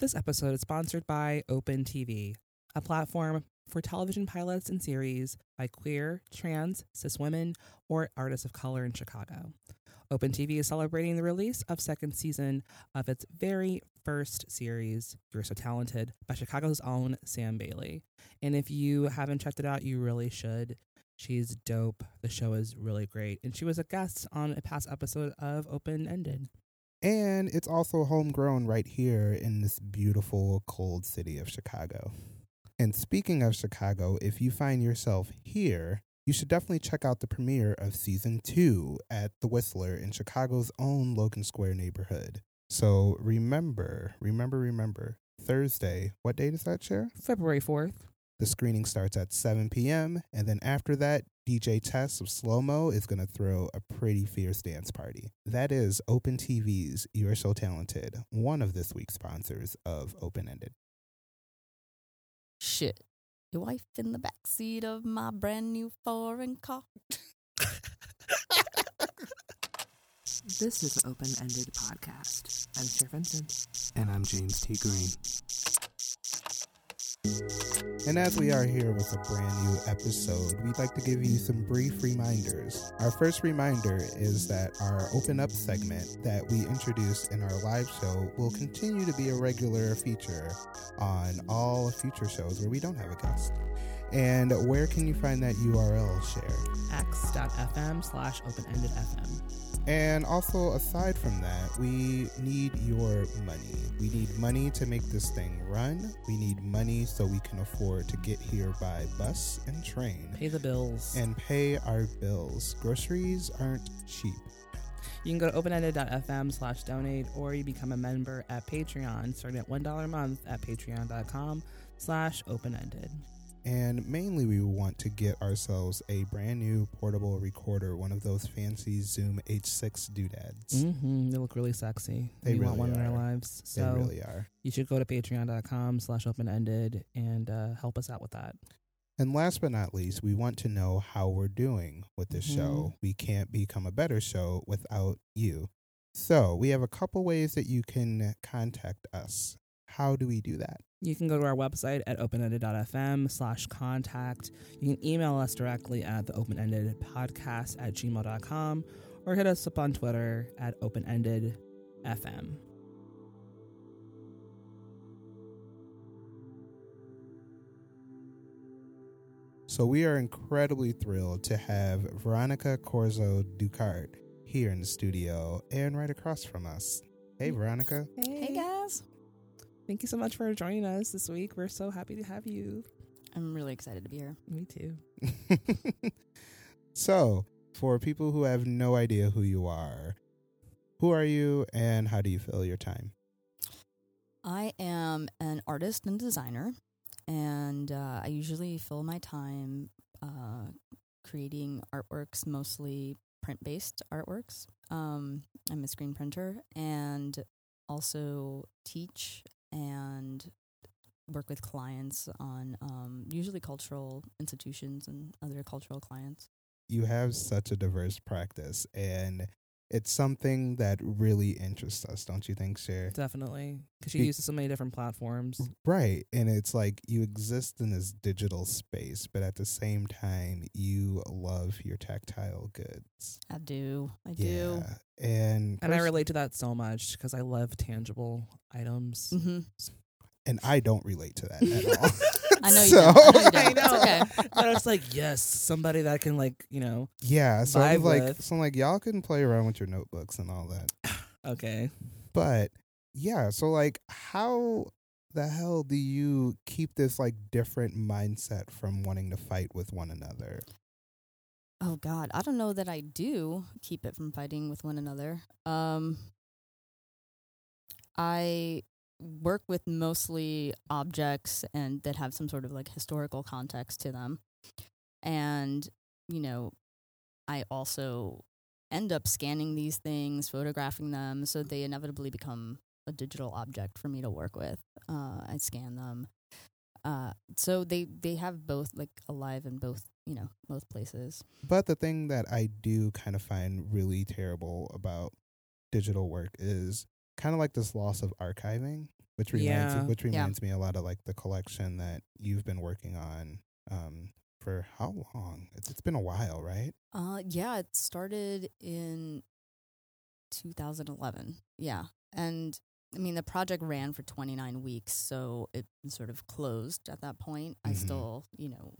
This episode is sponsored by Open TV, a platform for television pilots and series by queer, trans, cis women, or artists of color in Chicago. Open TV is celebrating the release of second season of its very first series, You're So Talented, by Chicago's own Sam Bailey. And if you haven't checked it out, you really should. She's dope. The show is really great. And she was a guest on a past episode of Open Ended. And it's also homegrown right here in this beautiful, cold city of Chicago. And speaking of Chicago, if you find yourself here, you should definitely check out the premiere of season two at The Whistler in Chicago's own Logan Square neighborhood. So remember, remember, remember, Thursday, what date is that, Cher? February 4th. The screening starts at 7 p.m. And then after that, DJ Tess of Slow Mo is going to throw a pretty fierce dance party. That is Open TV's You're So Talented, one of this week's sponsors of Open Ended. Shit. Your wife in the backseat of my brand new foreign car. This is Open Ended Podcast. I'm Cher Vincent. And I'm James T. Green. And as we are here with a brand new episode, we'd like to give you some brief reminders. Our first reminder is that our Open Up segment that we introduced in our live show will continue to be a regular feature on all future shows where we don't have a guest. And where can you find that URL, Cher? X.fm slash open ended FM. And also, aside from that, we need your money. We need money to make this thing run. We need money so we can afford to get here by bus and train Pay the bills. and pay our bills. Groceries aren't cheap. You can go to openended.fm slash donate or you become a member at Patreon starting at $1 a month at patreon.com slash openended. And mainly, we want to get ourselves a brand new portable recorder, one of those fancy Zoom H6 doodads. Mm-hmm. They look really sexy. They we want really one in our are. lives. They So really are. you should go to patreon.com slash openended and uh, help us out with that. And last but not least, we want to know how we're doing with this Mhm. show. We can't become a better show without you. So we have a couple ways that you can contact us. How do we do that? You can go to our website at openended.fm slash contact. You can email us directly at the openended podcast at gmail.com or hit us up on Twitter at openendedfm. So we are incredibly thrilled to have Veronica Corzo Duchardt here in the studio and right across from us. Hey, Veronica. Hey guys. Thank you so much for joining us this week. We're so happy to have you. I'm really excited to be here. Me too. so, for people who have no idea who you are, who are you and how do you fill your time? I am an artist and designer, and uh, I usually fill my time uh, creating artworks, mostly print based artworks. Um, I'm a screen printer and also teach and work with clients on um, usually cultural institutions and other cultural clients. you have such a diverse practice and it's something that really interests us, don't you think, Cher? Definitely. Because you Be- use so many different platforms. Right. And it's like you exist in this digital space, but at the same time, you love your tactile goods. I do. I do. Yeah. And, And I relate to that so much because I love tangible items. hmm and I don't relate to that at all. I know you So- don't. I know you I don't. It's know. okay. But it's like, yes, somebody that can, like, you know, yeah. So I'm like, with. so I'm like, y'all can play around with your notebooks and all that. okay. But yeah, so like how the hell do you keep this like different mindset from wanting to fight with one another? Oh God, I don't know that I do keep it from fighting with one another. Um, I work with mostly objects and that have some sort of like historical context to them, and you know, I also end up scanning these things, photographing them, so they inevitably become a digital object for me to work with. Uh, I scan them. Uh, so they they have both like alive in both you know both places. But the thing that I do kind of find really terrible about digital work is kind of like this loss of archiving. which reminds Yeah. which Yeah. reminds me a lot of like the collection that you've been working on um, for how long? It's, it's been a while, right? Uh, yeah, it started in 2011. Yeah, and I mean the project ran for 29 weeks, so it sort of closed at that point. I Mhm. still, you know,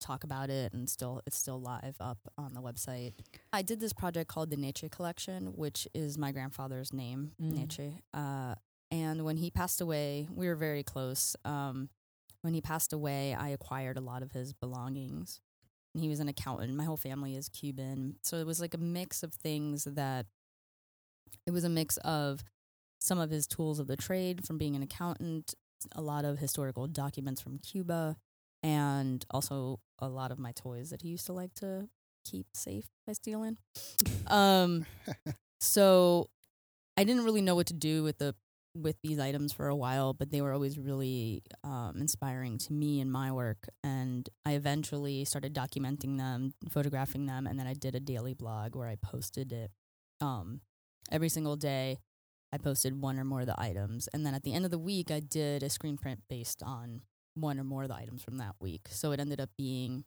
talk about it, and still it's still live up on the website. I did this project called the Neche Collection, which is my grandfather's name, Mm. Nature. Uh, and when he passed away, we were very close. Um, when he passed away, I acquired a lot of his belongings. And he was an accountant. My whole family is Cuban. So it was like a mix of things that it was a mix of some of his tools of the trade from being an accountant, a lot of historical documents from Cuba, and also a lot of my toys that he used to like to keep safe by stealing. Um, so I didn't really know what to do with the with these items for a while, but they were always really um, inspiring to me in my work. And I eventually started documenting them, photographing them, and then I did a daily blog where I posted it um, every single day. I posted one or more of the items, and then at the end of the week, I did a screen print based on one or more of the items from that week. So it ended up being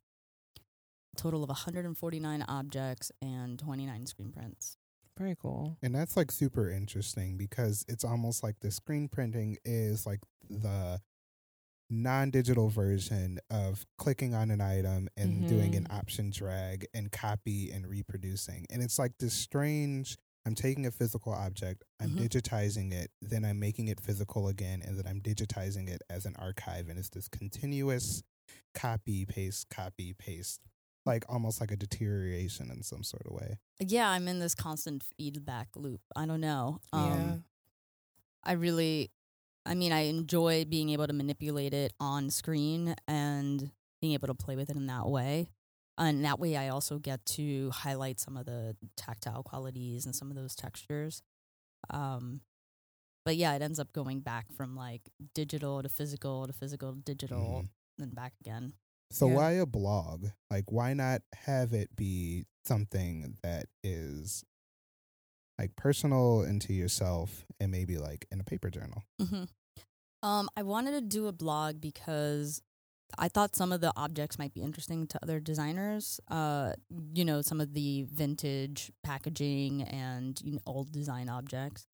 a total of 149 objects and 29 screen prints. Very cool. And that's like super interesting because it's almost like the screen printing is like the non-digital version of clicking on an item and doing an Mhm. option drag and copy and reproducing. And it's like this strange I'm taking a physical object, I'm Mhm. digitizing it, then I'm making it physical again, and then I'm digitizing it as an archive. And it's this continuous copy, paste, copy, paste, like almost like a deterioration in some sort of way. Yeah, I'm in this constant feedback loop. I don't know. Um, yeah. I really, I mean, I enjoy being able to manipulate it on screen and being able to play with it in that way. And that way, I also get to highlight some of the tactile qualities and some of those textures. Um, but yeah, it ends up going back from like digital to physical to physical to digital, Mhm. then back again. So Yeah. why a blog? Like why not have it be something that is like personal into yourself and maybe like in a paper journal? hmm Um, I wanted to do a blog because I thought some of the objects might be interesting to other designers. Uh, you know, some of the vintage packaging and you know, old design objects.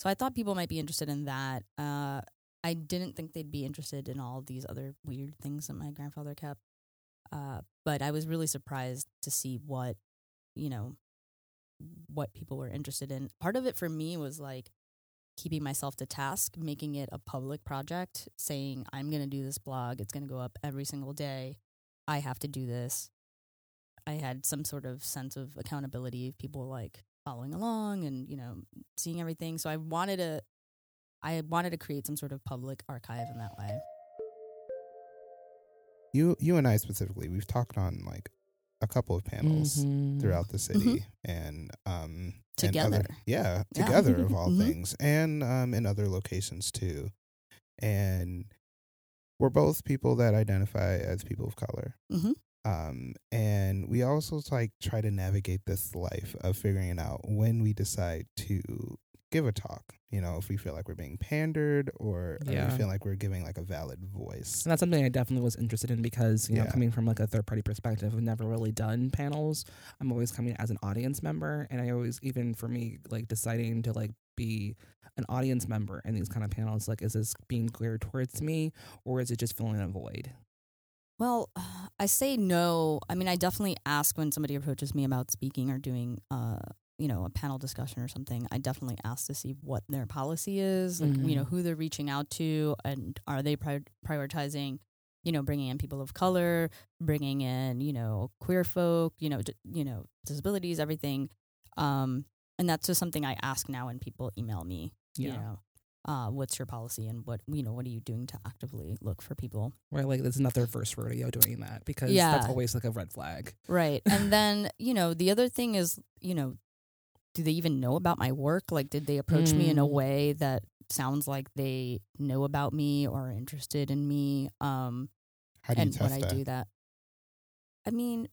So I thought people might be interested in that. Uh, I didn't think they'd be interested in all these other weird things that my grandfather kept. Uh, but I was really surprised to see what, you know, what people were interested in. Part of it for me was like keeping myself to task, making it a public project, saying, I'm going to do this blog. It's going to go up every single day. I have to do this. I had some sort of sense of accountability, of people like following along and, you know, seeing everything. So I wanted to. I wanted to create some sort of public archive in that way. You you and I specifically, we've talked on like a couple of panels Mhm. throughout the city and um and other- Together. yeah, Yeah. together of all Mhm. things. And um in other locations too. And we're both people that identify as people of color. hmm um and we also like try to navigate this life of figuring out when we decide to give a talk you know if we feel like we're being pandered or, or Yeah. we feel like we're giving like a valid voice And that's something I definitely was interested in because, you know, Yeah. coming from like a third party perspective, I've never really done panels. I'm always coming as an audience member. And I always, even for me, like deciding to like be an audience member in these kind of panels, like, is this being geared towards me or is it just filling a void? Well, I say no. I mean, I definitely ask when somebody approaches me about speaking or doing, uh, you know, a panel discussion or something. I definitely ask to see what their policy is, like you know, Mhm. who they're reaching out to, and are they pri- prioritizing, you know, bringing in people of color, bringing in, you know, queer folk, you know, d- you know, disabilities, everything. Um, and that's just something I ask now when people email me. You Yeah. know, uh, what's your policy and what you know, what are you doing to actively look for people? right like is not their first rodeo doing that because that's always like a red flag. Right. And then, you know, the other thing is, you know, do they even know about my work? Like, did they approach me in a Mm. way that sounds like they know about me or are interested in me? Um, how do you and test when that I do that, I mean,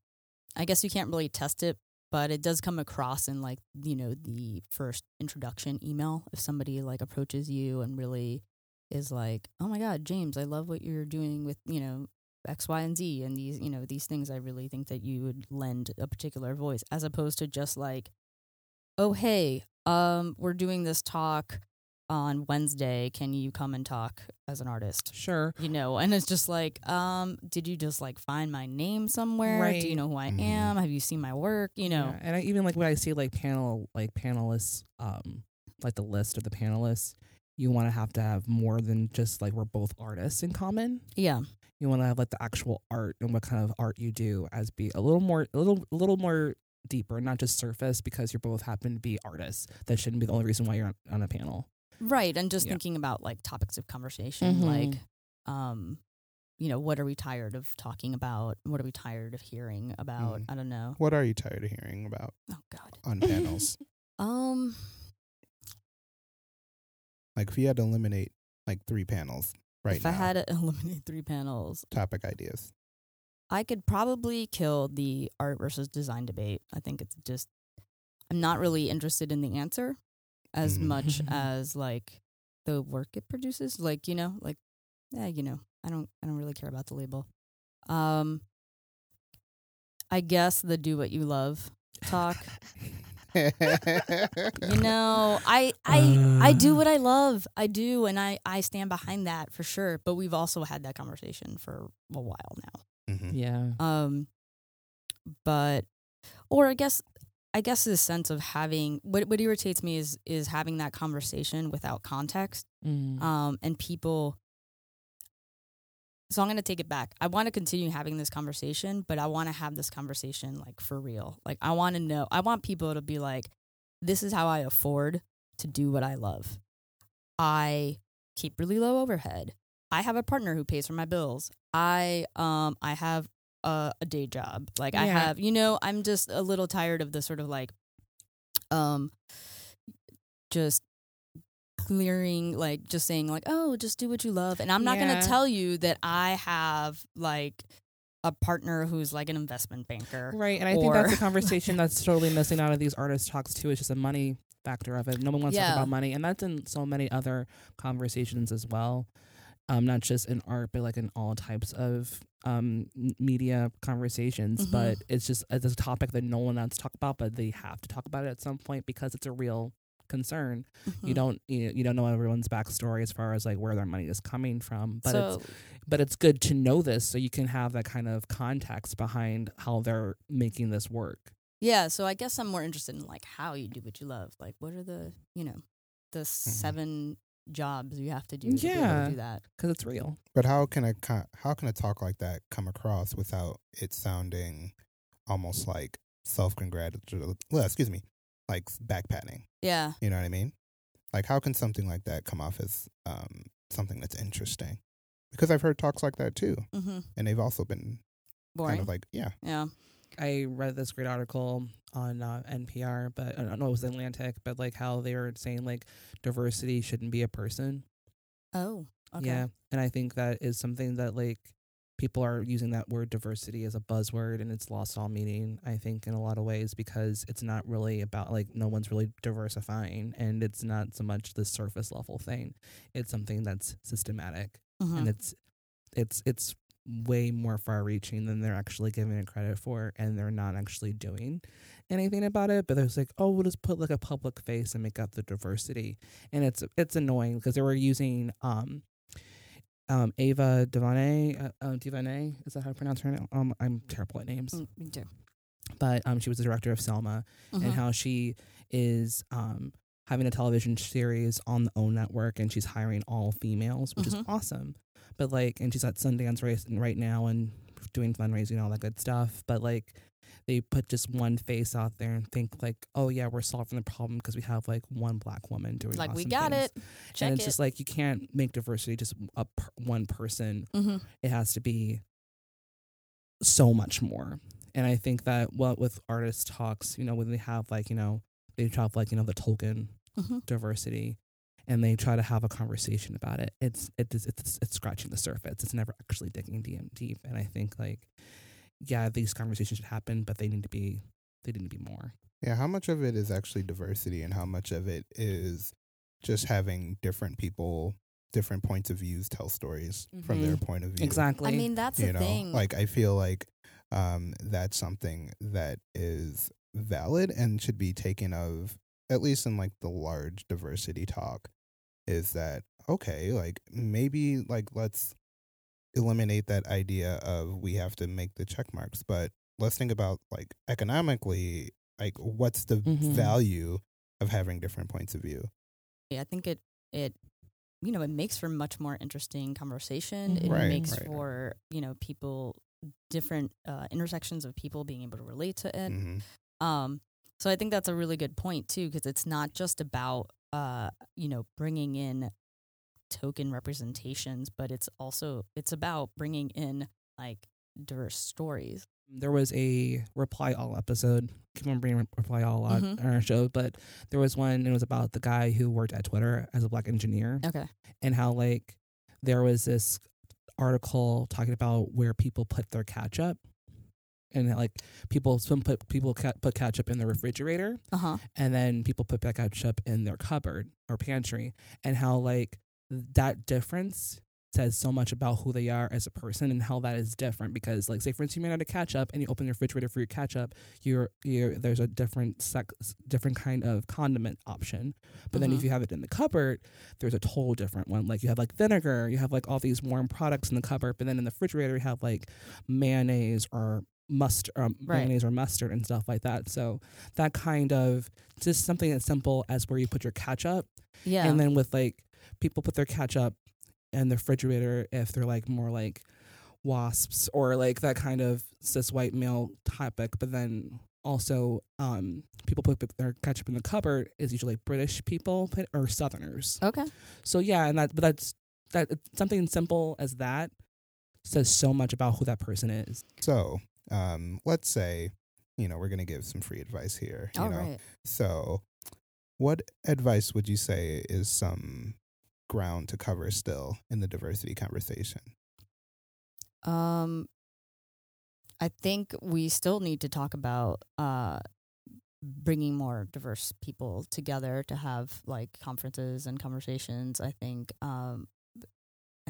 I guess you can't really test it, but it does come across in like, you know, the first introduction email. If somebody like approaches you and really is like, oh my god, James, I love what you're doing with you know X, Y, and Z, and these you know these things. I really think that you would lend a particular voice, as opposed to just like, oh hey, um, we're doing this talk on Wednesday. Can you come and talk as an artist? Sure. You know, and it's just like, um, did you just like find my name somewhere? Right. Do you know who I Mhm. am? Have you seen my work? You know, Yeah, and I, even like when I see like panel like panelists, um, like the list of the panelists, you want to have to have more than just like we're both artists in common. yeah, You want to have like the actual art and what kind of art you do as be a little more, a little, a little more deeper, not just surface because you both happen to be artists. That shouldn't be the only reason why you're on, on a panel. right. And just Yeah. thinking about like topics of conversation, Mhm. like, um, you know, what are we tired of talking about? What are we tired of hearing about? Mhm. I don't know. What are you tired of hearing about Oh God. on panels? Um, like if you had to eliminate like three panels right if now, I had to eliminate three panels, topic ideas. I could probably kill the art versus design debate. I think it's just I'm not really interested in the answer as Mhm. much as like the work it produces. Like, you know, like yeah, you know, I don't I don't really care about the label. Um I guess the do what you love talk. You know, I I I do what I love. I do and I I stand behind that for sure, but we've also had that conversation for a while now. Mhm. Yeah. Um, but, or I guess, I guess the sense of having what what irritates me is is having that conversation without context. Mm. Um, and people. So I'm gonna take it back. I want to continue having this conversation, but I want to have this conversation like for real. Like I want to know. I want people to be like, "This is how I afford to do what I love. I keep really low overhead. I have a partner who pays for my bills. I um I have a, a day job. Like I have, you know, I'm just a little tired of the sort of like um just clearing like just saying like oh just do what you love and i'm not going to tell you that i have like a partner who's like an investment banker Right. And I think that's a conversation that's totally missing out of these artist talks too. It's just a money factor of it. No one wants to talk about money. And that's in so many other conversations as well. Um, not just in art, but like in all types of um media conversations. Mhm. But it's just it's a topic that no one wants to talk about, but they have to talk about it at some point because it's a real concern. You Mhm. don't you, know, you don't know everyone's backstory as far as like where their money is coming from. But it's but it's good to know this so you can have that kind of context behind how they're making this work. Yeah, so I guess I'm more interested in like how you do what you love. Like what are the, you know, the seven jobs you have to do to be able Yeah. to do that. because it's real. But how can a co- how can a talk like that come across without it sounding almost like self congratulatory? Well, excuse me, like backpatting. Yeah. You know what I mean? Like how can something like that come off as um, something that's interesting? Because I've heard talks like that too, Mhm. and they've also been Boring. kind of like yeah, yeah. I read this great article on uh, NPR, but I don't know it was Atlantic, but like how they were saying like diversity shouldn't be a person. Oh. Okay. Yeah, and I think that is something that like people are using that word diversity as a buzzword, and it's lost all meaning. I think in a lot of ways because it's not really about like no one's really diversifying, and it's not so much the surface level thing. It's something that's systematic. Mhm. and it's it's it's way more far reaching than they're actually giving it credit for and they're not actually doing anything about it but there's like oh we'll just put like a public face and make up the diversity and it's it's annoying because they were using um um Ava DuVernay uh, uh, DuVernay is that how to pronounce her name um I'm terrible at names Mm, me too. but um she was the director of Selma and Mhm. how she is um having a television series on the OWN network and she's hiring all females, which Mhm. is awesome. But like and she's at Sundance race right now and doing fundraising and all that good stuff. But like they put just one face out there and think like, oh yeah, we're solving the problem because we have like one black woman doing it. like we got things. it. Check and it's it. just like you can't make diversity just a per- one person mm-hmm. it has to be so much more. And I think that well with artist talks, you know, when they have like, you know, they talk like, you know, the token Mm-hmm. diversity and they try to have a conversation about it. It's it is it's it's scratching the surface. It's never actually digging deep deep. And I think like yeah, these conversations should happen, but they need to be they need to be more. yeah. How much of it is actually diversity, and how much of it is just having different people different points of views tell stories from their Mhm. point of view. Exactly. I mean, that's you the know, thing. like I feel like um, that's something that is valid and should be taken of at least in like the large diversity talk. Is that okay? Like maybe like let's eliminate that idea of we have to make the check marks, but let's think about like economically, like what's the Mhm. value of having different points of view? Yeah, I think it it you know it makes for much more interesting conversation. It Right, makes right. for you know people different uh, intersections of people being able to relate to it. Mhm. Um, so I think that's a really good point too, because it's not just about uh, you know bringing in token representations, but it's also it's about bringing in like diverse stories. there was a reply all episode. Keep on bringing reply all lot Mhm. on our show, but there was one. It was about the guy who worked at Twitter as a black engineer, Okay. and how like there was this article talking about where people put their ketchup, and like people some put people ca- put ketchup in the refrigerator, Uh huh. and then people put that ketchup in their cupboard or pantry, and how like that difference says so much about who they are as a person and how that is different because like say for instance you may not have ketchup and you open your refrigerator for your ketchup you're you're there's a different sex different kind of condiment option but then if Mhm. you have it in the cupboard there's a total different one like you have like vinegar you have like all these warm products in the cupboard but then in the refrigerator you have like mayonnaise or mustard um, Right. mayonnaise or mustard and stuff like that so that kind of just something as simple as where you put your ketchup Yeah. and then with like people put their ketchup in the refrigerator if they're like more like wasps or like that kind of cis white male topic but then also um people put their ketchup in the cupboard is usually british people put, or southerners okay. so yeah and that but that's that something simple as that says so much about who that person is So, um, let's say, you know, we're gonna give some free advice here. You All know, right. So, what advice would you say is some ground to cover still in the diversity conversation? Um, I think we still need to talk about uh, bringing more diverse people together to have like conferences and conversations. I think um,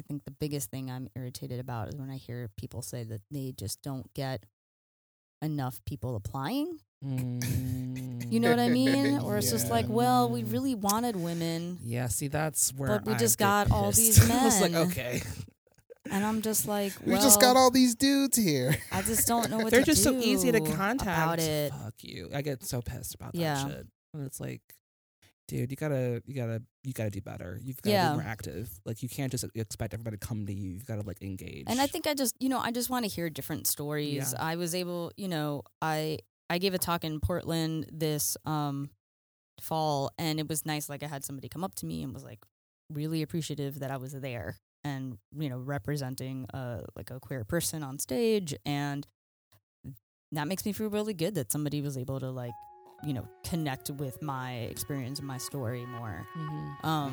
I think the biggest thing I'm irritated about is when I hear people say that they just don't get enough people applying. You know what I mean? Or it's just like, well, we Mm. really wanted women, yeah see that's where But we I just get got all pissed. these I was like men. okay and I'm just like, We just got all these dudes here. I just don't know what they're to just so easy to contact. about it. Fuck you. I get so pissed about that Yeah. shit. And it's like, dude, you gotta, you gotta, you gotta do better. You've gotta Yeah. be more active. Like you can't just expect everybody to come to you. You've gotta like engage. And I think I just, you know, I just want to hear different stories. Yeah. I was able, you know, I I gave a talk in Portland this um fall and it was nice like I had somebody come up to me and was like really appreciative that I was there and you know representing uh like a queer person on stage and that makes me feel really good that somebody was able to like you know connect with my experience and my story more Mhm. um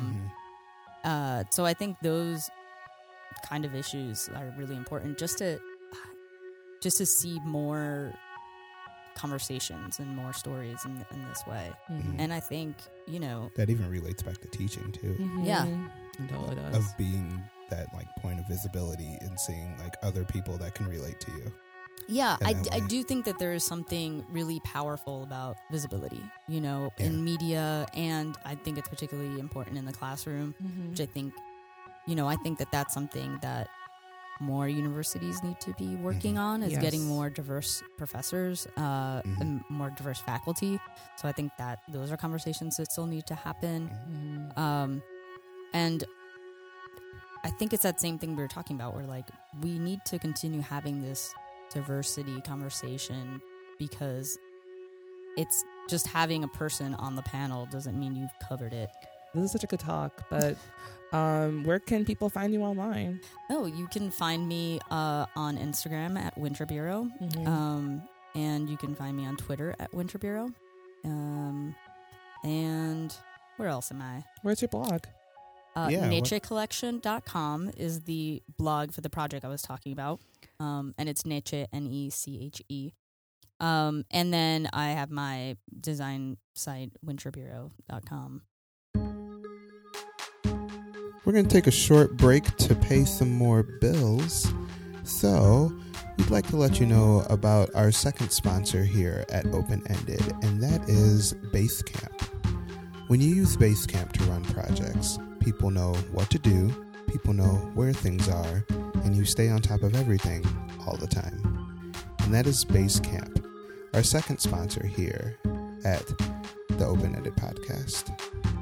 Mhm. uh, so I think those kind of issues are really important just to just to see more conversations and more stories in, in this way. Mhm. And I think, you know, That even relates back to teaching too, Mhm. Yeah. It totally does. of being that like point of visibility and seeing like other people that can relate to you. Yeah, I, I do think that there is something really powerful about visibility, you know, Yeah. in media. And I think it's particularly important in the classroom, Mhm. which I think, you know, I think that that's something that more universities need to be working Mhm. on is Yes. getting more diverse professors uh, Mhm. and more diverse faculty. So I think that those are conversations that still need to happen. Mhm. Um, and I think it's that same thing we were talking about where like we need to continue having this diversity conversation because it's just having a person on the panel doesn't mean you've covered it. This is such a good talk. But um, where can people find you online? Oh, you can find me uh, on Instagram at Winterbureau. Mhm. Um, and you can find me on Twitter at Winterbureau. Um, and where else am I? Where's your blog? Uh, Yeah, what- NecheCollection.com is the blog for the project I was talking about. Um, and it's Neche, N E C H E. Um, and then I have my design site, winterbureau.com. We're going to take a short break to pay some more bills. So, we'd like to let you know about our second sponsor here at Open Ended, and that is Basecamp. When you use Basecamp to run projects, people know what to do, people know where things are, and you stay on top of everything all the time. And that is Basecamp, our second sponsor here at the Open Ended Podcast.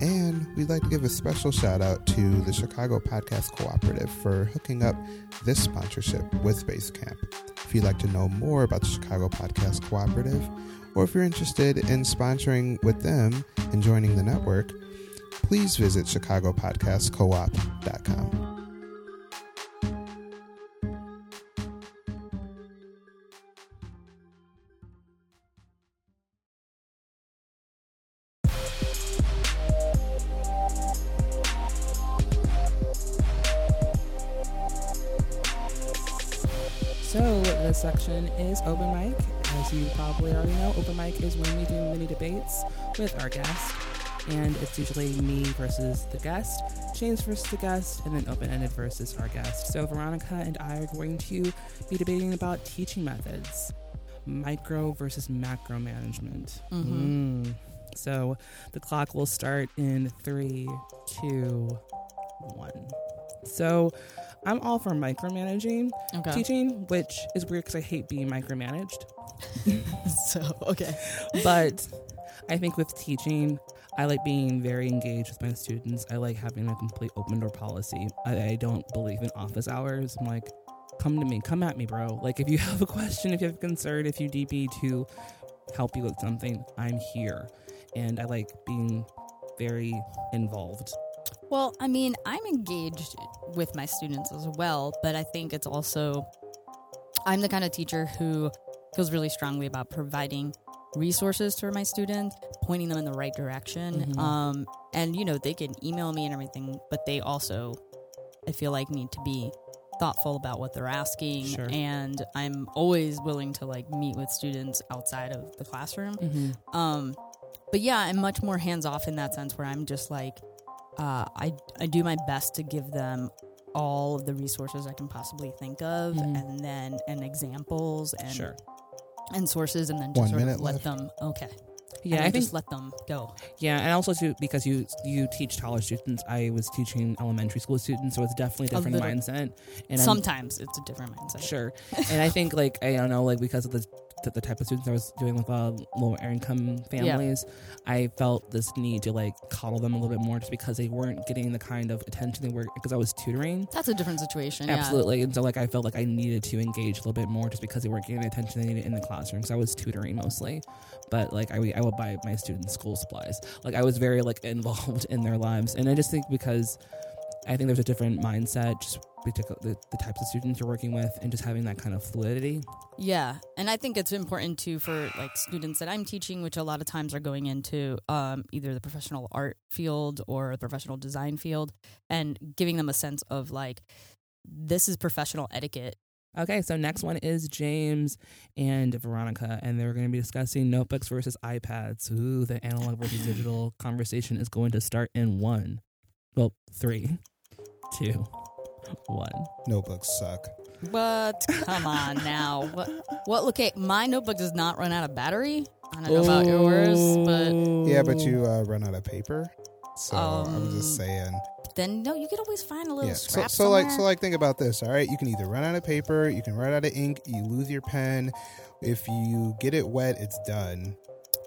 And we'd like to give a special shout out to the Chicago Podcast Cooperative for hooking up this sponsorship with Basecamp. If you'd like to know more about the Chicago Podcast Cooperative, or if you're interested in sponsoring with them and joining the network, please visit chicagopodcastcoop.com. section is open mic. As you probably already know, open mic is when we do mini debates with our guest. And it's usually me versus the guest, James versus the guest, and then open ended versus our guest. So Veronica and I are going to be debating about teaching methods, micro versus macro management. Mhm. Mm. So the clock will start in three, two, one. So I'm all for micromanaging Okay. teaching, which is weird because I hate being micromanaged. so okay. But I think with teaching, I like being very engaged with my students. I like having a complete open door policy. I, I don't believe in office hours. I'm like, come to me, come at me, bro. Like, if you have a question, if you have a concern, if you need me to help you with something, I'm here. And I like being very involved. Well, I mean, I'm engaged with my students as well, but I think it's also I'm the kind of teacher who feels really strongly about providing resources to my students, pointing them in the right direction. Mhm. Um, and you know, they can email me and everything, but they also, I feel like, need to be thoughtful about what they're asking. Sure. And I'm always willing to like meet with students outside of the classroom. Mm-hmm. Um, but yeah, I'm much more hands off in that sense where I'm just like, uh, I, I do my best to give them all of the resources I can possibly think of Mhm. and then, and examples and, Sure. and sources and then just One sort of let left. them, okay. Yeah, and I then think just let them go. Yeah, and also too because you you teach college students. I was teaching elementary school students, so it's definitely a A different little- mindset. And I'm- Sometimes it's a different mindset. sure, and I think like I don't know, like because of the the, the type of students I was doing with uh, lower income families, I felt this need to like coddle them a little bit more, just because they weren't getting the kind of attention they were because I was tutoring. That's a different situation. yeah. Absolutely, and so like I felt like I needed to engage a little bit more, just because they weren't getting the attention they needed in the classroom. Because I was tutoring mostly, but like I, I would buy my students school supplies. Like I was very like involved in their lives, and I just think because I think there's a different mindset, just because the, the types of students you're working with, and just having that kind of fluidity. Yeah, and I think it's important too for like students that I'm teaching, which a lot of times are going into um, either the professional art field or the professional design field, and giving them a sense of like this is professional etiquette. Okay, so next one is James and Veronica, and they're going to be discussing notebooks versus iPads. Ooh, the analog versus digital conversation is going to start in one, well, three, two, one. Notebooks suck. But Come on now. What? What? Look, at my notebook does not run out of battery. I don't know about yours, but Yeah, but you uh, run out of paper. So I'm just Um, saying. then no, you can always find a little Yeah. So, scrap so like so somewhere. like think about this. All right, you can either run out of paper, you can run out of ink, you lose your pen. If you get it wet, it's done.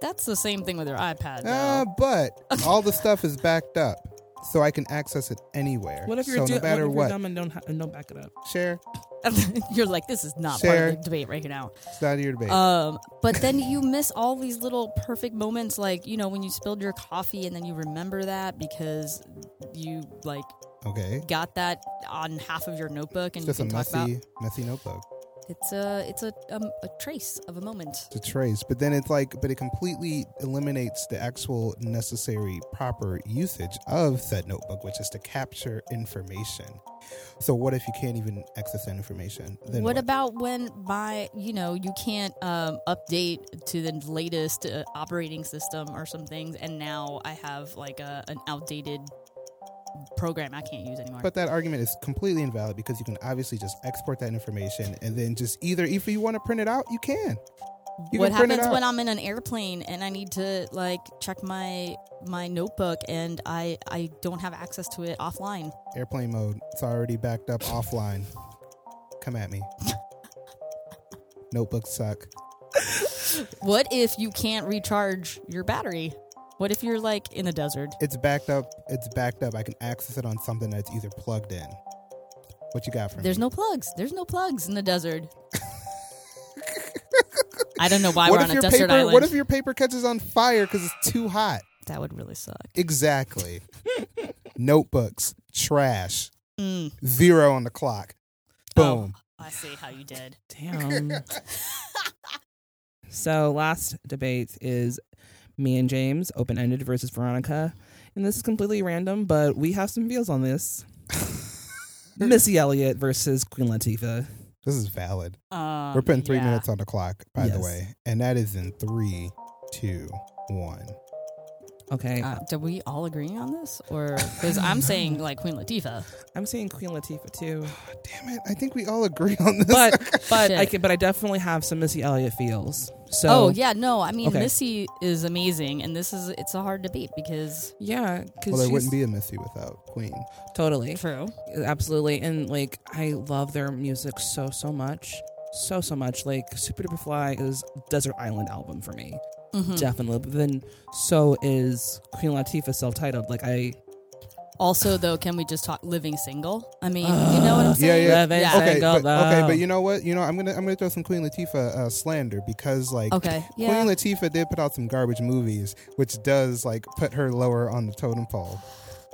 That's the same thing with your iPad. Though. Uh, but all the stuff is backed up, so I can access it anywhere. What if you're, so do- no matter what, if you're what, dumb and don't, ha- and don't back it up? Cher. You're like, this is not Cher. part of the debate right now. It's not your debate. Um, but then you miss all these little perfect moments, like you know when you spilled your coffee, and then you remember that because you like okay, got that on half of your notebook, and it's just you a can talk about messy, messy notebook. It's a it's a um, a trace of a moment. to trace but then it's like but it completely eliminates the actual necessary proper usage of said notebook which is to capture information. So what if you can't even access that information? Then what about when my you know you can't um, update to the latest uh, operating system or some things, and now I have like a an outdated program I can't use anymore. But that argument is completely invalid because you can obviously just export that information and then just either if you want to print it out, you can. You what happens when I'm in an airplane and I need to like check my my notebook and I I don't have access to it offline? Airplane mode. It's already backed up offline. Come at me. Notebooks suck. What if you can't recharge your battery? What if you're like in the desert? It's backed up. It's backed up. I can access it on something that's either plugged in. What you got for me? There's me? no plugs. There's no plugs in the desert. I don't know why what we're if on a your desert paper? island. What if your paper catches on fire because it's too hot? that would really suck. Exactly. Notebooks, trash, Mm. zero on the clock. Oh. Boom. I see how you did. Damn. so last debate is me and James, open ended versus Veronica. And this is completely random, but we have some feels on this. Missy Elliott versus Queen Latifah. This is valid. Um, We're putting three yeah. minutes on the clock, by the way, and that is in three, two, one. Okay. Uh, do we all agree on this, or because I'm saying like Queen Latifah? I'm saying Queen Latifah too. Damn it! I think we all agree on this. But but I can, but I definitely have some Missy Elliott feels. So oh yeah, no, I mean Okay. Missy is amazing, and this is it's a hard debate because yeah, because well, there wouldn't be a Missy without Queen. totally true. absolutely and like I love their music so so much, so so much. Like Supa Dupa Fly is Desert Island album for me, Mhm. definitely. But then so is Queen Latifah self titled. Like I Also, though, can we just talk living single? I mean, you know what I'm Yeah, saying? yeah. Living Yeah. Okay, Single, but, okay, but you know what? You know, I'm gonna I'm gonna throw some Queen Latifah uh, slander because like Okay. Yeah. Queen Latifah did put out some garbage movies, which does like put her lower on the totem pole.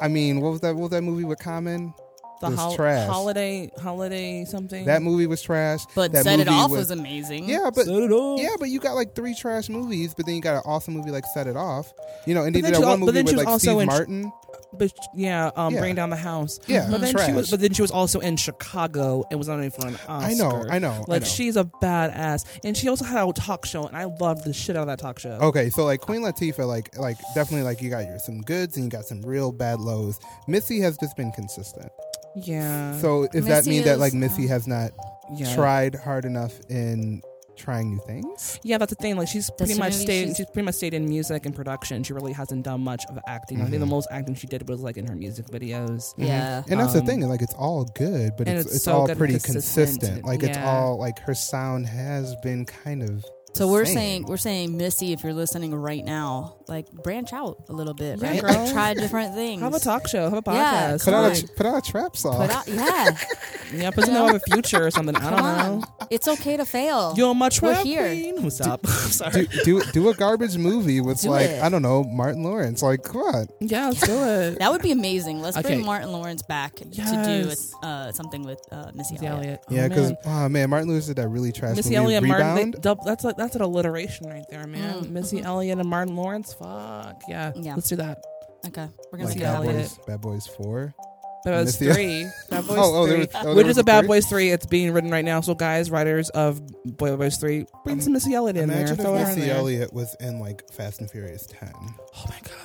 I mean, what was that? What was that movie with Common? The It was hol- trash. holiday holiday something. That movie was trash. but that Set It Off was- was amazing. Yeah, but Set it off. yeah, but you got like three trash movies, but then you got an awesome movie like Set It Off. You know, and But they then did she that one but movie then with was like also Steve in- Martin. But yeah, um, Yeah. bring down the house. Yeah, But then trash. she was, but then she was also in Chicago and was nominated for an Oscar. I know, I know. Like I know. she's a badass, and she also had a talk show, and I loved the shit out of that talk show. Okay, so like Queen Latifah, like like definitely like you got your some goods and you got some real bad lows. Missy has just been consistent. Yeah. So does that Missy mean that like Missy uh, has not yeah. tried hard enough in trying new things? Yeah, that's the thing. Like she's pretty much maybe stayed. she's- She's pretty much stayed in music and production. She really hasn't done much of acting. I think the Mhm. most acting she did was like in her music videos. Yeah. And that's Um, the thing, like it's all good, but and it's, it's it's, so all good and pretty consistent. consistent. Like it's Yeah. all like her sound has been kind of So we're same. saying we're saying Missy, if you're listening right now, like branch out a little bit, Yeah, right? girl. Like try different things. Have a talk show. Have a Yeah, podcast. put out Come a, put out a trap song. Put out, yeah. yeah, put something of a future or something. I don't on. know. It's okay to fail. You're my We're trap here. queen. What's up? Sorry. do, do do a garbage movie with Do like it. I don't know Martin Lawrence. Like come on, Yeah, let's do it. that would be amazing. Let's Okay. bring Martin Lawrence back Yes. to do uh, something with uh, Missy Missy Elliott. Elliott. yeah, Oh, because man. oh man, Martin Lewis did that really trash Missy movie Elliott, Martin. They, dub- that's like that's an alliteration right there, man. Mm, Missy mhm. Elliott and Martin Lawrence. Fuck yeah. Yeah. Let's do that. Okay, we're gonna like see Bad. Elliott. Boys, Bad Boys Four. Bad Boys three. Bad Boys Oh, oh, there three. was- oh, Which was is a a Bad three? Boys three. It's being written right now. So guys, writers of Boy Boys three, bring Um, some Missy Elliott in there. Imagine Throw if Missy there. Elliott was in like Fast and Furious Ten. Oh my god.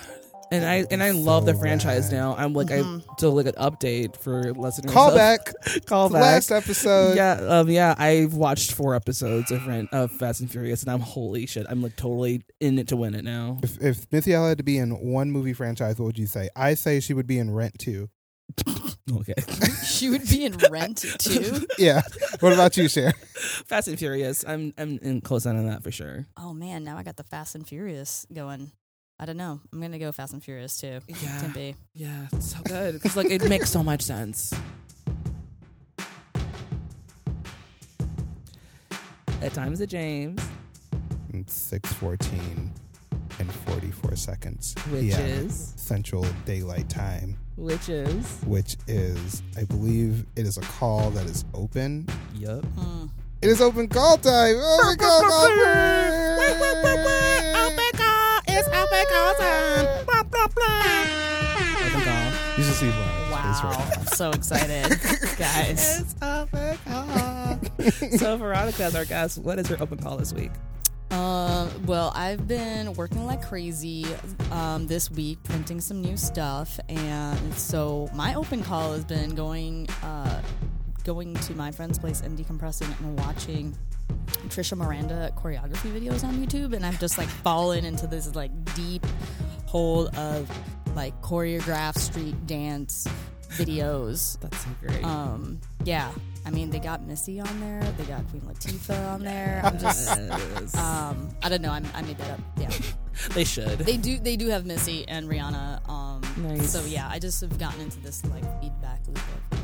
And I and I be love the franchise rad. now. I'm like Mhm. I do like an update for listeners. Call back. Call back. Last episode. yeah, um, yeah. I've watched four episodes of Ren- of Fast and Furious, and I'm holy shit. I'm like totally in it to win it now. If, if Missy Elliott had to be in one movie franchise, what would you say? I say she would be in Rent too. Okay, She would be in Rent too. Yeah. what about you, Cher? Fast and Furious. I'm I'm in close on that for sure. Oh man, now I got the Fast and Furious going. I don't know. I'm gonna go Fast and Furious too. Yeah, Can be. yeah, it's so good because like it makes so much sense. At times, at James, It's six fourteen and forty four seconds. which PM, is Central Daylight Time, which is which is I believe it is a call that is open. yup. Hmm. It is open call time. Oh my god, time. Open call. You should see my face Wow, right I'm so excited, guys. It's open call. so Veronica, as our guest, what is your open call this week? Uh, well, I've been working like crazy um, this week, printing some new stuff, and so my open call has been going, uh, going to my friend's place and decompressing and watching Tricia Miranda choreography videos on YouTube, and I've just like fallen into this like deep hole of like choreographed street dance videos. That's so great. Um, yeah, I mean they got Missy on there, they got Queen Latifah on there. I'm just, um, I don't know, I, I made that up. Yeah, they should. they do, they do have Missy and Rihanna. Um, Nice. so yeah, I just have gotten into this like feedback loop of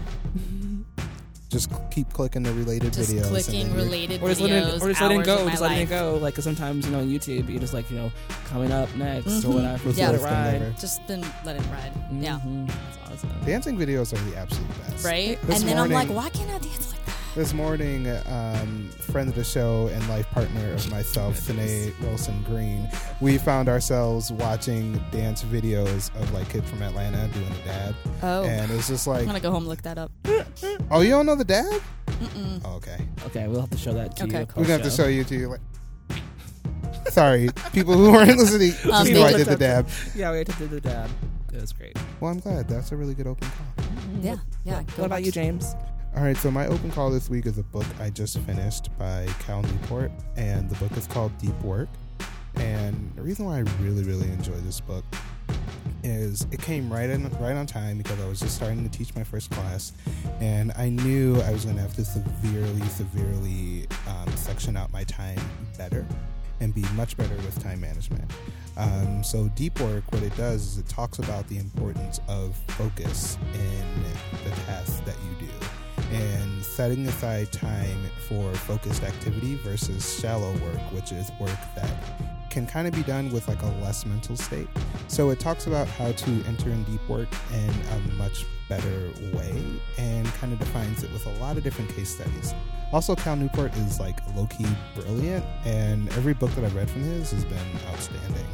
Just keep clicking the related just videos. and clicking related or just videos, letting, or just letting hours go, of just letting it life. go. Like 'cause sometimes you know on YouTube, you just like you know coming up next Mhm. or whatever. With Just Yeah. let it Lifetime ride. Just been letting it ride. Yeah. Mhm. That's awesome. Dancing videos are the absolute best. Right? This and then I'm like, why can't I dance like that? This morning, um, friend of the show and life partner of myself, Sinead Wilson Green, we found ourselves watching dance videos of like kid from Atlanta doing the dab, Oh, and it's just like. I'm gonna go home and look that up. oh, you don't know the dab? Mm-mm. Oh, okay, Okay, we'll have to show that to Okay, you. cool. we're gonna have to show you to you. Like, sorry, people who weren't listening, Um, just they know I did the up the- dab. Yeah, we did the dab. It was great. Well, I'm glad. That's a really good open call. Yeah, yeah. go What about you, watch- James? All right, so my open call this week is a book I just finished by Cal Newport, and the book is called Deep Work. And the reason why I really, really enjoy this book is it came right in, right on time because I was just starting to teach my first class, and I knew I was going to have to severely, severely um, section out my time better and be much better with time management. Um, so, deep work, what it does is it talks about the importance of focus in the tasks that you do and setting aside time for focused activity versus shallow work, which is work that can kind of be done with like a less mental state. So it talks about how to enter in deep work in a much better way and kind of defines it with a lot of different case studies. Also, Cal Newport is like low key brilliant, and every book that I've read from his has been outstanding.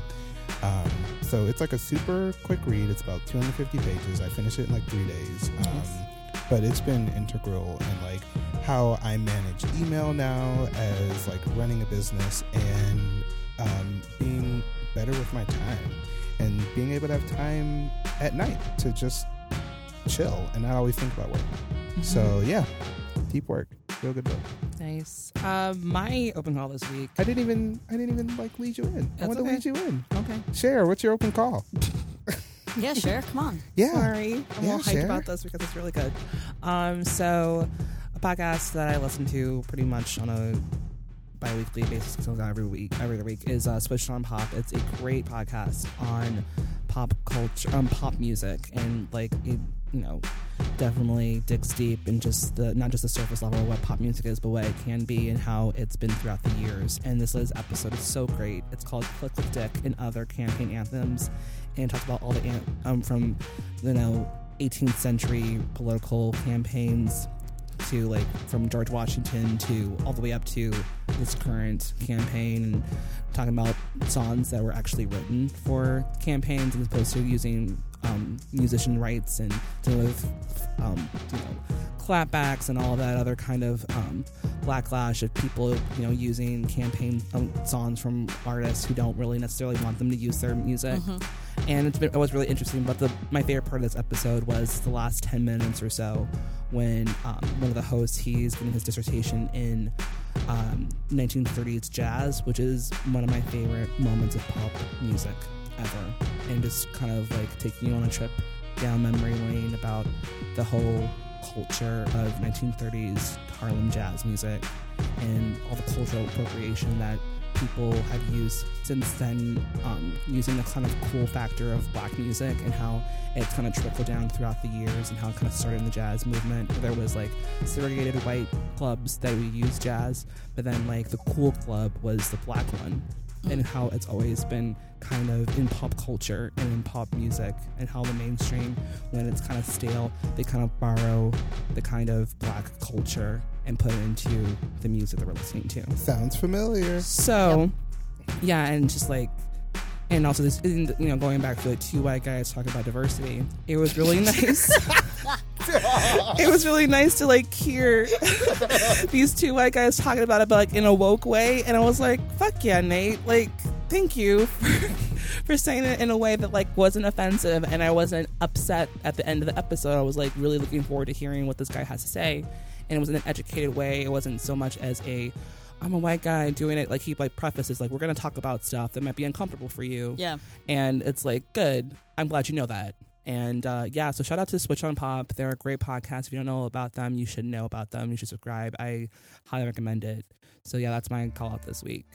Um, so it's like a super quick read. It's about 250 pages. I finished it in like three days. Um, Nice. But it's been integral in like how I manage email now as like running a business and um, being better with my time and being able to have time at night to just chill and not always think about work. Mm-hmm. So yeah, deep work, real good book. nice. Um, my open call this week. I didn't even I didn't even like lead you in. I That's want okay. to lead you in. Okay. Cher. What's your open call? Yeah, sure. Come on. Yeah. Sorry, I'm Yeah, all hyped share. about this because it's really good. Um, so a podcast that I listen to pretty much on a bi-weekly basis, so every week, every other week, is uh, Switched on Pop. It's a great podcast on pop culture, um, pop music, and like it, you know, definitely digs deep in just the not just the surface level of what pop music is, but what it can be and how it's been throughout the years. And this Liz episode is so great. It's called "Click with Dick" and other campaign anthems, and talks about all the an- um from you know 18th century political campaigns to like from George Washington to all the way up to this current campaign and talking about songs that were actually written for campaigns as opposed to using um, musician rights and dealing with um, you know clapbacks and all that other kind of um, backlash of people you know using campaign um, songs from artists who don't really necessarily want them to use their music Mhm. and it's been, it was really interesting. But the my favorite part of this episode was the last ten minutes or so when um, one of the hosts he's giving his dissertation in um, 1930s jazz, which is one of my favorite moments of pop music ever, and just kind of like taking you on a trip down memory lane about the whole culture of 1930s Harlem jazz music and all the cultural appropriation that people have used since then, um, using the kind of cool factor of black music and how it kind of trickled down throughout the years and how it kind of started in the jazz movement. There was like segregated white clubs that would use jazz, but then like the cool club was the black one. And how it's always been kind of in pop culture and in pop music, and how the mainstream, when it's kind of stale, they kind of borrow the kind of black culture and put it into the music that we're listening to. Sounds familiar. So, yeah, and just like, and also this, you know, going back to like two white guys talking about diversity, it was really nice. it was really nice to like hear these two white guys talking about it, but like in a woke way. And I was like, fuck yeah, Nate. Like, thank you for, for saying it in a way that like wasn't offensive and I wasn't upset at the end of the episode. I was like really looking forward to hearing what this guy has to say. And it was in an educated way. It wasn't so much as a I'm a white guy doing it. Like he like prefaces like we're gonna talk about stuff that might be uncomfortable for you. Yeah. And it's like good. I'm glad you know that. And uh, yeah, so shout out to Switch on Pop. They're a great podcast. If you don't know about them, you should know about them. You should subscribe. I highly recommend it. So yeah, that's my call out this week.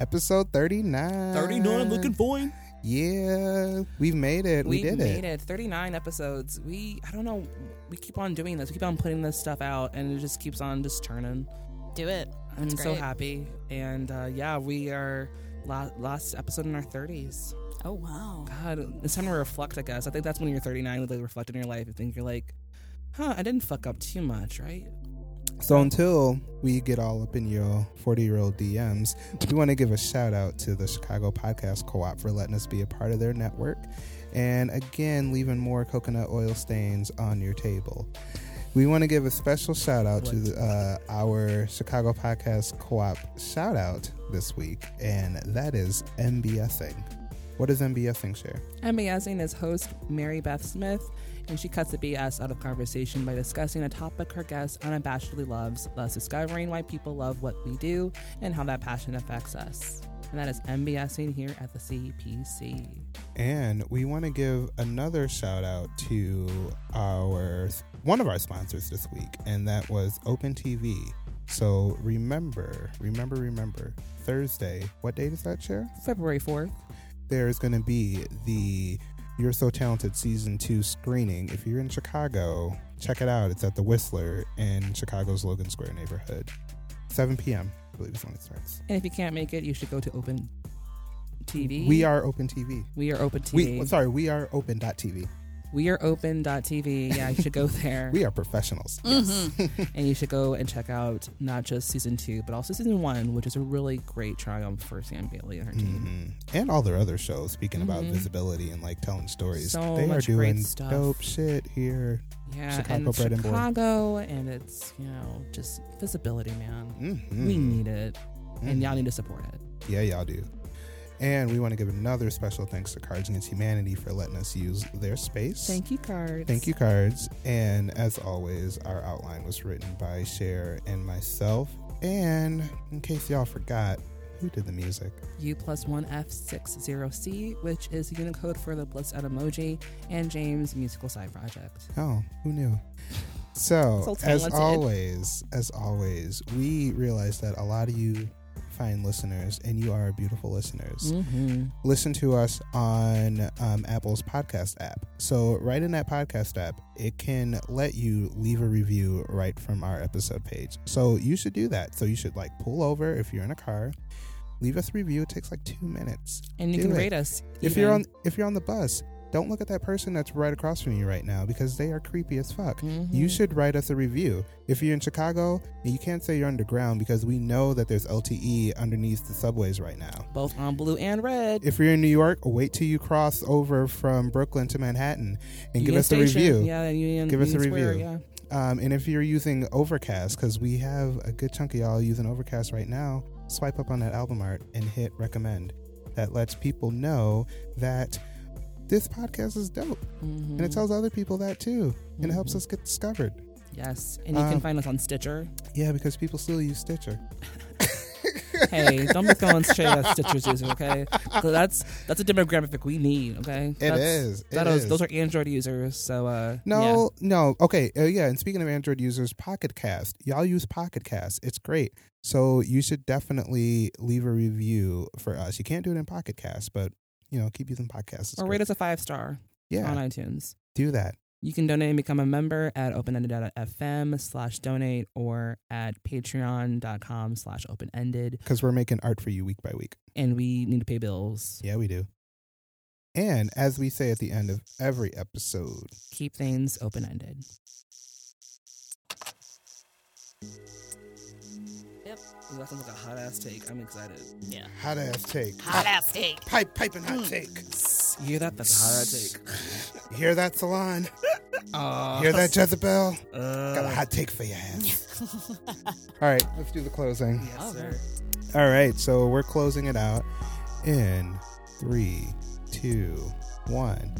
Episode 39. 39, looking fine. Yeah, we've made it. We, We, did made it. it. 39 episodes. We I don't know. We keep on doing this. We keep on putting this stuff out, and it just keeps on just turning. Do it. I'm That's so happy. And uh, yeah, we are la- last episode in our 30s. Oh wow. God, it's time to reflect. I guess I think that's when you're 39. Like reflect on your life. and think you're like, huh, I didn't fuck up too much, right? So until we get all up in your 40 year old DMs, we want to give a shout out to the Chicago Podcast Co op for letting us be a part of their network. And again, leaving more coconut oil stains on your table. We want to give a special shout out to uh, our Chicago Podcast Co op shout out this week, and that is MBSing. What is MBSing, Cher? MBSing is host Mary Beth Smith, and she cuts the BS out of conversation by discussing a topic her guest unabashedly loves, thus discovering why people love what we do and how that passion affects us. And that is MBSing here at the CPC. And we want to give another shout out to our one of our sponsors this week, and that was Open TV. So remember, remember, remember, Thursday. What date is that, Cher? February 4th. There's going to be the You're So Talented season two screening. If you're in Chicago, check it out. It's at the Whistler in Chicago's Logan Square neighborhood. 7 p.m. I believe is when it starts. And if you can't make it, you should go to Open TV. We are Open TV. We are Open TV. We sorry, we are Open.tv. We are open.tv. Yeah, you should go there. We are professionals. Mm-hmm. and you should go and check out not just season two, but also season one, which is a really great triumph for Sam Bailey and her team. hmm And all their other shows, speaking about Mhm. visibility and like telling stories. So they are much great doing stuff. dope shit here. Yeah, Chicago and Bread. Chicago, and it's you know just visibility, man. hmm We need it, and Mhm. y'all need to support it. Yeah, y'all do. And we want to give another special thanks to Cards Against Humanity for letting us use their space. Thank you, cards. Thank you, Cards. And as always, our outline was written by Cher and myself. And in case y'all forgot, who did the music? U plus one F six zero C, which is Unicode for the Bliss out emoji, and James musical side project. Oh, who knew? So, So as always, as always, we realize that a lot of you fine listeners, and you are beautiful listeners, Mm-hmm. listen to us on um, Apple's podcast app. So, right in that podcast app, it can let you leave a review right from our episode page. So, you should do that. So, you should like pull over if you're in a car, leave us a review. It takes like two minutes. And you Do can it. rate us If even. you're on if you're on the bus, don't look at that person that's right across from you right now because they are creepy as fuck. Mhm. You should write us a review. If you're in Chicago, and you can't say you're underground because we know that there's LTE underneath the subways right now. both on blue and red. If you're in New York, wait till you cross over from Brooklyn to Manhattan and give Union us a review. Yeah, Union, Give us a Union Square, review. Yeah. Um, and if you're using Overcast, because we have a good chunk of y'all using Overcast right now, swipe up on that album art and hit recommend. That lets people know that this podcast is dope. And it Mhm. tells other people that too. And it helps Mhm. us get discovered. Yes, and you Um, can find us on Stitcher. Yeah, because people still use Stitcher. Hey, don't be throwing shade at Stitcher's users, okay? that's that's a demographic we need, okay? It That's, is. It That is, is. those are Android users, so uh, No, no. Okay. Uh, yeah. And speaking of Android users, Pocket Cast. Y'all use Pocket Cast. It's great. So you should definitely leave a review for us. You can't do it in Pocket Cast, but you know, keep using podcasts. It's or great. rate us a five star yeah, on iTunes. do that. You can donate and become a member at openended.fm slash donate or at patreon.com slash openended. Because we're making art for you week by week. And we need to pay bills. Yeah, we do. And as we say at the end of every episode, Keep things open ended. Yep. Ooh, that sounds like a hot ass take. I'm excited. Yeah. hot ass take. Hot ass take. Pipe, piping hot Mm. take. You hear that? That's a hot take. You hear that, Salon? Uh, Hear that, Jezebel? Got a Uh, hot take for your ass. All right, let's do the closing. yes, Oh, sir. All right, so we're closing it out in three, two, one.